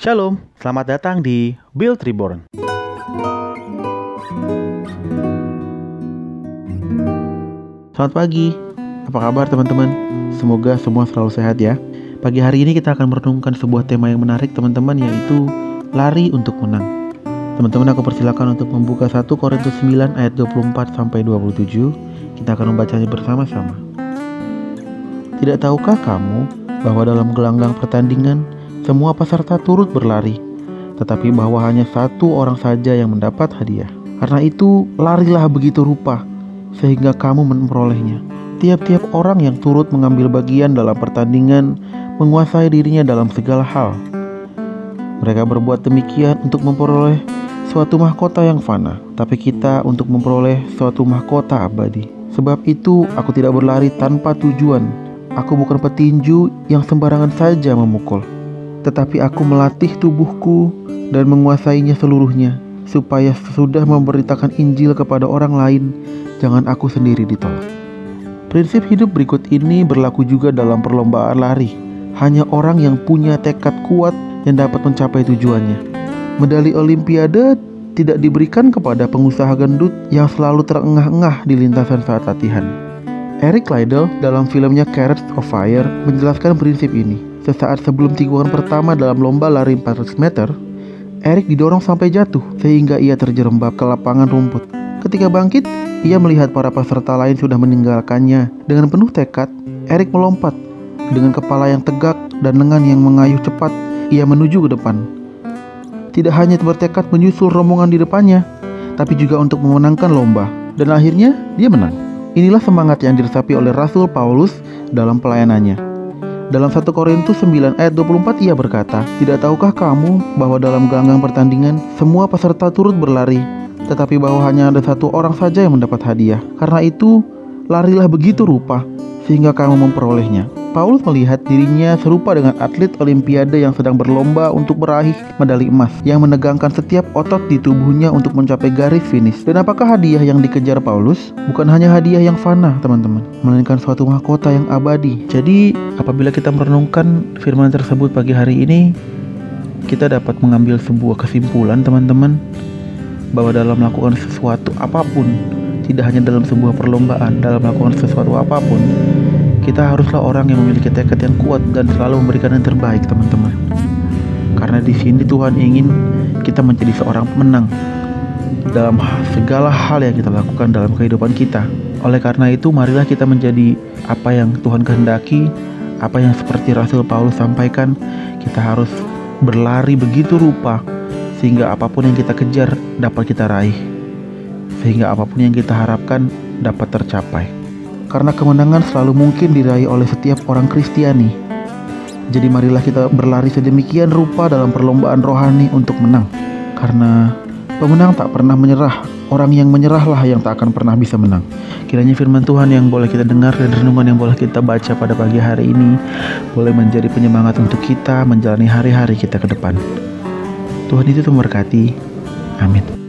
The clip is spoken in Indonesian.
Shalom, selamat datang di Build Reborn. Selamat pagi, apa kabar teman-teman? Semoga semua selalu sehat ya. Pagi hari ini kita akan merenungkan sebuah tema yang menarik teman-teman yaitu lari untuk menang. Teman-teman aku persilakan untuk membuka 1 Korintus 9 ayat 24 sampai 27. Kita akan membacanya bersama-sama. Tidak tahukah kamu bahwa dalam gelanggang pertandingan semua peserta turut berlari, tetapi bahwa hanya satu orang saja yang mendapat hadiah. Karena itu, larilah begitu rupa sehingga kamu memperolehnya. Tiap-tiap orang yang turut mengambil bagian dalam pertandingan menguasai dirinya dalam segala hal. Mereka berbuat demikian untuk memperoleh suatu mahkota yang fana, tapi kita untuk memperoleh suatu mahkota abadi. Sebab itu, aku tidak berlari tanpa tujuan. Aku bukan petinju yang sembarangan saja memukul tetapi aku melatih tubuhku dan menguasainya seluruhnya, supaya sesudah memberitakan Injil kepada orang lain, jangan aku sendiri ditolak. Prinsip hidup berikut ini berlaku juga dalam perlombaan lari. Hanya orang yang punya tekad kuat yang dapat mencapai tujuannya. Medali Olimpiade tidak diberikan kepada pengusaha gendut yang selalu terengah-engah di lintasan saat latihan. Eric Liddell dalam filmnya Carrots of Fire menjelaskan prinsip ini. Sesaat sebelum tikungan pertama dalam lomba lari 400 meter, Eric didorong sampai jatuh sehingga ia terjerembab ke lapangan rumput. Ketika bangkit, ia melihat para peserta lain sudah meninggalkannya. Dengan penuh tekad, Eric melompat. Dengan kepala yang tegak dan lengan yang mengayuh cepat, ia menuju ke depan. Tidak hanya bertekad menyusul rombongan di depannya, tapi juga untuk memenangkan lomba. Dan akhirnya, dia menang. Inilah semangat yang diresapi oleh Rasul Paulus dalam pelayanannya. Dalam 1 Korintus 9 ayat 24 ia berkata, Tidak tahukah kamu bahwa dalam gelanggang pertandingan semua peserta turut berlari, tetapi bahwa hanya ada satu orang saja yang mendapat hadiah. Karena itu, larilah begitu rupa sehingga kamu memperolehnya. Paulus melihat dirinya serupa dengan atlet olimpiade yang sedang berlomba untuk meraih medali emas yang menegangkan setiap otot di tubuhnya untuk mencapai garis finish. Dan apakah hadiah yang dikejar Paulus? Bukan hanya hadiah yang fana, teman-teman, melainkan suatu mahkota yang abadi. Jadi, apabila kita merenungkan firman tersebut pagi hari ini, kita dapat mengambil sebuah kesimpulan, teman-teman, bahwa dalam melakukan sesuatu apa pun, tidak hanya dalam sebuah perlombaan, dalam melakukan sesuatu apa pun, kita haruslah orang yang memiliki tekad yang kuat dan selalu memberikan yang terbaik, teman-teman. Karena di sini Tuhan ingin kita menjadi seorang pemenang dalam segala hal yang kita lakukan dalam kehidupan kita. Oleh karena itu, marilah kita menjadi apa yang Tuhan kehendaki, apa yang seperti Rasul Paulus sampaikan, kita harus berlari begitu rupa sehingga apa pun yang kita kejar dapat kita raih. Sehingga apa pun yang kita harapkan dapat tercapai karena kemenangan selalu mungkin diraih oleh setiap orang Kristiani. Jadi marilah kita berlari sedemikian rupa dalam perlombaan rohani untuk menang. Karena pemenang tak pernah menyerah, orang yang menyerahlah yang tak akan pernah bisa menang. Kiranya firman Tuhan yang boleh kita dengar dan renungan yang boleh kita baca pada pagi hari ini boleh menjadi penyemangat untuk kita menjalani hari-hari kita ke depan. Tuhan itu memberkati. Amin.